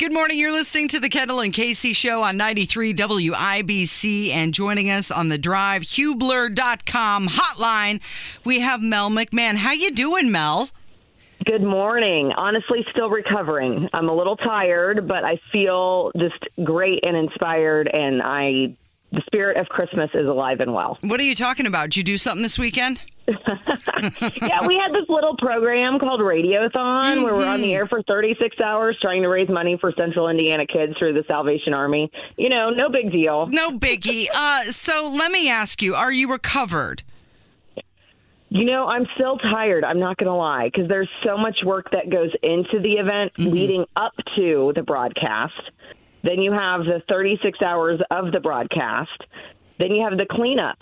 Good morning. You're listening to the Kendall and Casey show on 93 WIBC and joining us on the drive, Hubler.com hotline. We have Mel McMahon. How you doing, Mel? Good morning. Honestly, still recovering. I'm a little tired, but I feel just great and inspired, and I the spirit of Christmas is alive and well. What are you talking about? Did you do something this weekend? yeah, we had this little program called Radiothon mm-hmm. where we're on the air for 36 hours trying to raise money for Central Indiana kids through the Salvation Army. You know, no big deal. No biggie. uh, so let me ask you, are you recovered? You know, I'm still tired. I'm not going to lie because there's so much work that goes into the event mm-hmm. leading up to the broadcast. Then you have the 36 hours of the broadcast. Then you have the cleanup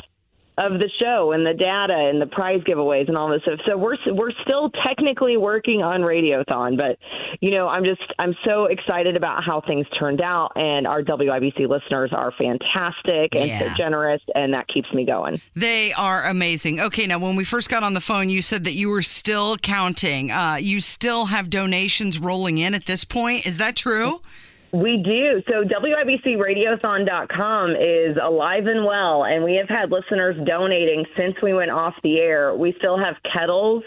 of the show and the data and the prize giveaways and all this stuff. So we're we're still technically working on Radiothon, but you know, I'm just I'm so excited about how things turned out and our WIBC listeners are fantastic and yeah. so generous and that keeps me going. They are amazing. Okay, now when we first got on the phone, you said that you were still counting. Uh, you still have donations rolling in at this point. Is that true? We do. So WIBCRadiothon.com is alive and well, and we have had listeners donating since we went off the air. We still have kettles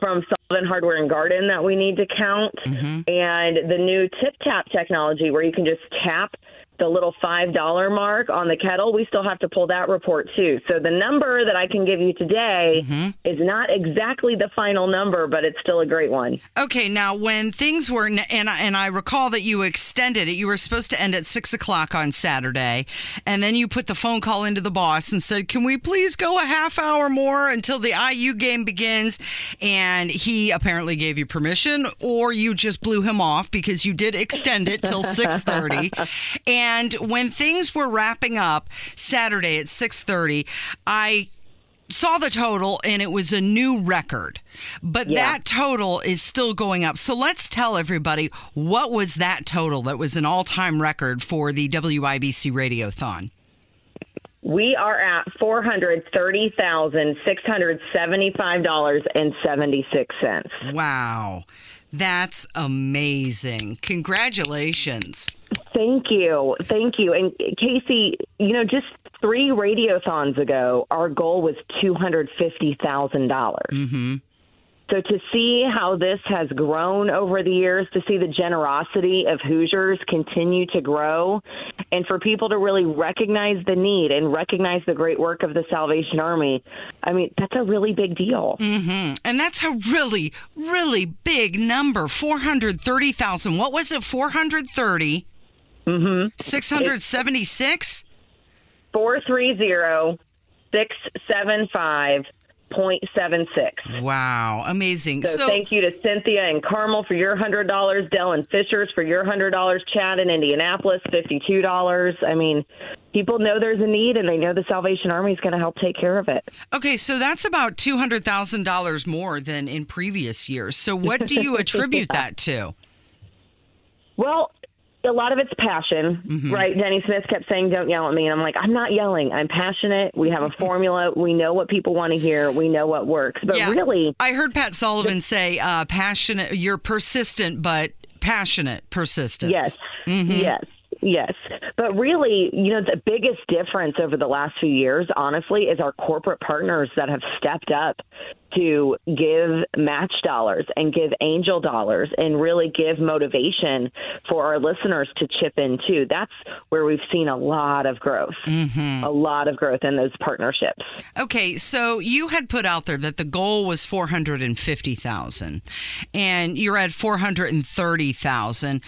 from Sullivan Hardware and Garden that we need to count, mm-hmm. and the new tip tap technology where you can just tap the little $5 mark on the kettle, we still have to pull that report too. So the number that I can give you today mm-hmm. is not exactly the final number, but it's still a great one. Okay, now when things were, and and I recall that you extended it. You were supposed to end at six o'clock on Saturday, and then you put the phone call into the boss and said, "Can we please go a half hour more until the IU game begins?" And he apparently gave you permission, or you just blew him off because you did extend it till six thirty. And and when things were wrapping up Saturday at 6:30, I saw the total and it was a new record. But yeah. that total is still going up. So let's tell everybody what was that total that was an all-time record for the WIBC Radiothon. We are at four hundred thirty thousand six hundred seventy-five dollars and seventy-six cents. Wow, that's amazing! Congratulations. Thank you. Thank you. And Casey, you know, just three radiothons ago, our goal was $250,000. mm-hmm. So to see how this has grown over the years, to see the generosity of Hoosiers continue to grow, and for people to really recognize the need and recognize the great work of the Salvation Army, I mean, that's a really big deal. Mm-hmm. And that's a really, really big number 430,000. What was it? 430? Mm-hmm. 676? 430 675 0.76. Wow, amazing. So, so, thank you to Cynthia and Carmel for your $100, Dell and Fishers for your $100, Chad in Indianapolis, $52. I mean, people know there's a need and they know the Salvation Army is going to help take care of it. Okay, so that's about $200,000 more than in previous years. So what do you attribute yeah. that to? Well, a lot of it's passion, mm-hmm. right? Denny Smith kept saying, "Don't yell at me," and I'm like, "I'm not yelling. I'm passionate. We have a formula. We know what people want to hear. We know what works." But yeah. really, I heard Pat Sullivan say, uh, "Passionate. You're persistent, but passionate, persistent." Yes, mm-hmm. yes. Yes. But really, you know, the biggest difference over the last few years, honestly, is our corporate partners that have stepped up to give match dollars and give angel dollars and really give motivation for our listeners to chip in too. That's where we've seen a lot of growth, mm-hmm. a lot of growth in those partnerships. Okay, so you had put out there that the goal was 450,000 and you're at 430,000.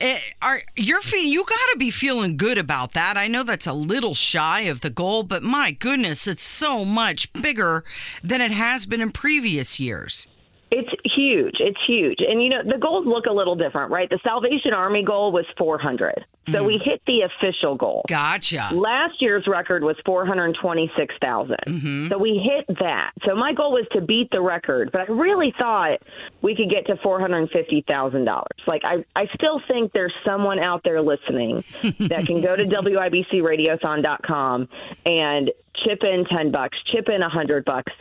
Eh, are you're you got to be feeling good about that. I know that's a little shy of the goal, but my goodness, it's so much bigger than it has been in previous years. It's huge. It's huge. And you know, the goals look a little different, right? The Salvation Army goal was 400. So mm-hmm. we hit the official goal. Gotcha. Last year's record was 426,000. Mm-hmm. So we hit that. So my goal was to beat the record, but I really thought we could get to $450,000. Like I I still think there's someone out there listening that can go to wibcradiothon.com and chip in 10 bucks, chip in 100 bucks,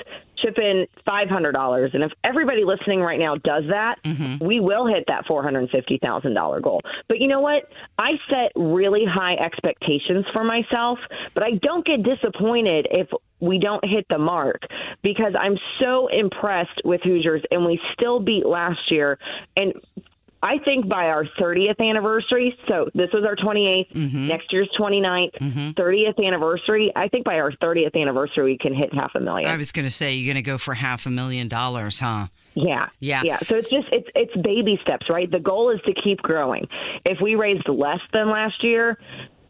chip in $500. And if everybody listening right now does that, mm-hmm. we will hit that $450,000 goal. But you know what? I set really high expectations for myself, but I don't get disappointed if we don't hit the mark because I'm so impressed with Hoosiers and we still beat last year. And I think by our 30th anniversary, so this was our 28th, mm-hmm. next year's 29th, 30th mm-hmm. anniversary, I think by our 30th anniversary, we can hit half a million. I was going to say you're going to go for half a million dollars, huh? Yeah. Yeah. Yeah. So it's just it's it's baby steps, right? The goal is to keep growing. If we raised less than last year,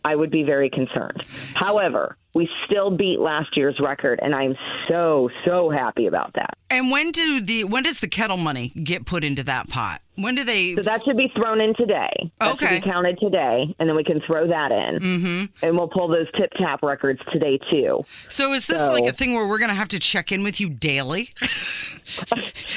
I would be very concerned. However, we still beat last year's record and I'm so so happy about that. And when do the when does the kettle money get put into that pot? When do they? So that should be thrown in today. That Okay. should be counted today, and then we can throw that in, mm-hmm. and we'll pull those tip tap records today too. So is this So- like a thing where we're going to have to check in with you daily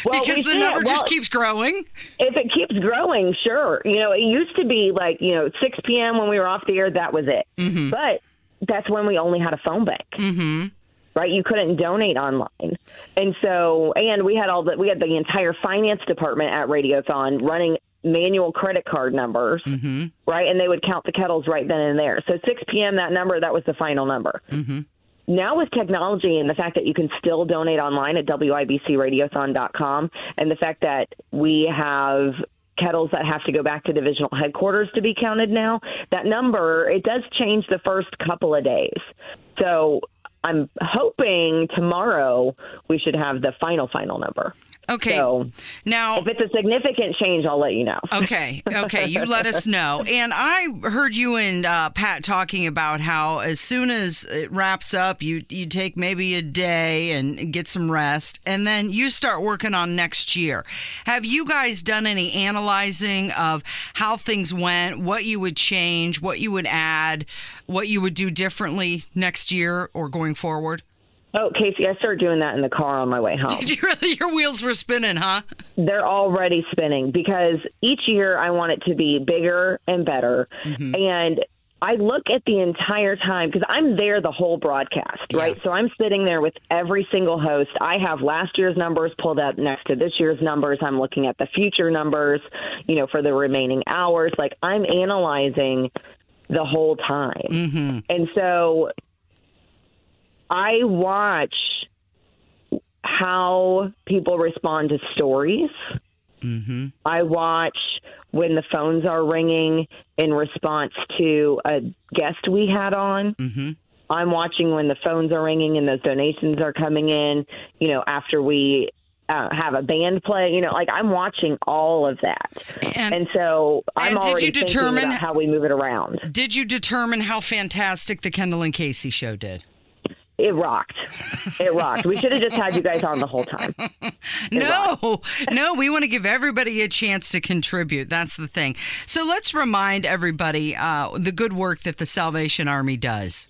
Well, because the number just keeps growing? If it keeps growing, sure. You know, it used to be like you know 6 p.m. when we were off the air. That was it. Mm-hmm. But that's when we only had a phone bank. Mm-hmm. Right, you couldn't donate online, and so and we had all the we had the entire finance department at Radiothon running manual credit card numbers, Mm-hmm. right, and they would count the kettles right then and there. So 6 p.m. that number that was the final number. Mm-hmm. Now with technology and the fact that you can still donate online at wibcradiothon.com and the fact that we have kettles that have to go back to divisional headquarters to be counted now, that number it does change the first couple of days. So I'm hoping tomorrow we should have the final final number. Okay. So now if it's a significant change, I'll let you know. Okay, okay, you let us know. And I heard you and uh, Pat talking about how as soon as it wraps up, you you take maybe a day and get some rest, and then you start working on next year. Have you guys done any analyzing of how things went, what you would change, what you would add, what you would do differently next year or going forward? Oh, Casey, I started doing that in the car on my way home. Did you really? Your wheels were spinning, huh? they're already spinning because each year I want it to be bigger and better. Mm-hmm. And I look at the entire time because I'm there the whole broadcast, right? So I'm sitting there with every single host. I have last year's numbers pulled up next to this year's numbers. I'm looking at the future numbers, you know, for the remaining hours. Like I'm analyzing the whole time. Mm-hmm. And so I watch how people respond to stories. I watch when the phones are ringing in response to a guest we had on. I'm watching when the phones are ringing and those donations are coming in, you know, after we uh, have a band play. You know, like I'm watching all of that. And- And, so I'm and did already you thinking determine- about how we move it around. Did you determine how fantastic the Kendall and Casey show did? It rocked. It rocked. We should have just had you guys on the whole time. No, no, we want to give everybody a chance to contribute. That's the thing. So let's remind everybody uh, the good work that the Salvation Army does.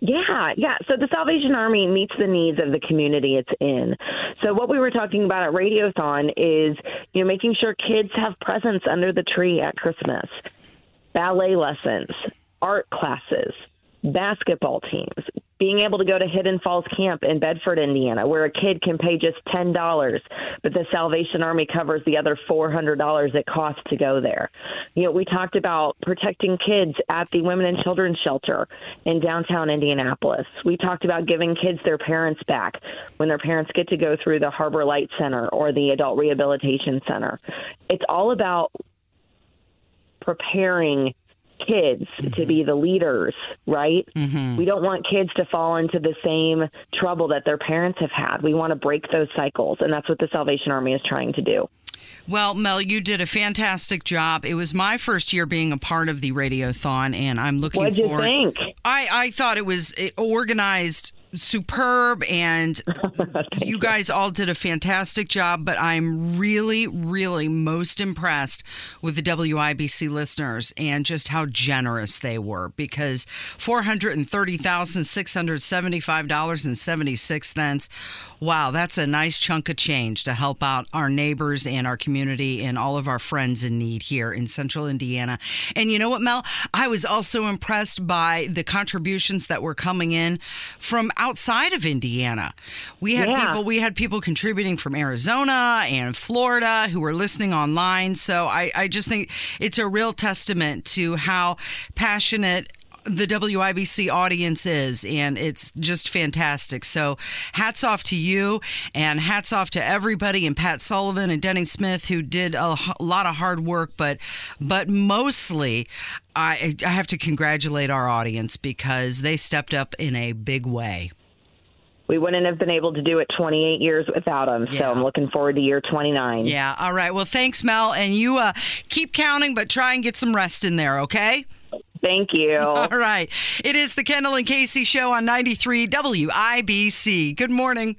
Yeah, yeah. So the Salvation Army meets the needs of the community it's in. So what we were talking about at Radiothon is, you know, making sure kids have presents under the tree at Christmas, ballet lessons, art classes, basketball teams, being able to go to Hidden Falls Camp in Bedford, Indiana, where a kid can pay just ten dollars, but the Salvation Army covers the other four hundred dollars it costs to go there. You know, we talked about protecting kids at the Women and Children's Shelter in downtown Indianapolis. We talked about giving kids their parents back when their parents get to go through the Harbor Light Center or the Adult Rehabilitation Center. It's all about preparing kids to be mm-hmm. the leaders, right? Mm-hmm. We don't want kids to fall into the same trouble that their parents have had. We want to break those cycles, and that's what the Salvation Army is trying to do. Well, Mel, you did a fantastic job. It was my first year being a part of the Radiothon, and I'm looking What'd you forward. think? I, I thought it was organized superb and you guys all did a fantastic job but i'm really really most impressed with the wibc listeners and just how generous they were because $430675.76 wow that's a nice chunk of change to help out our neighbors and our community and all of our friends in need here in central indiana. And you know what mel? I was also impressed by the contributions that were coming in from outside of Indiana. We had Yeah. people we had people contributing from Arizona and Florida who were listening online. So I, I just think it's a real testament to how passionate the WIBC audience is, and it's just fantastic. So, hats off to you, and hats off to everybody, and Pat Sullivan and Denny Smith who did a lot of hard work. But, but mostly, I, I have to congratulate our audience because they stepped up in a big way. We wouldn't have been able to do it 28 years without them. Yeah. So I'm looking forward to year 29. Yeah. All right. Well, thanks, Mel, and you uh, keep counting, but try and get some rest in there. Okay. Thank you. All right. It is the Kendall and Casey show on 93 WIBC. Good morning.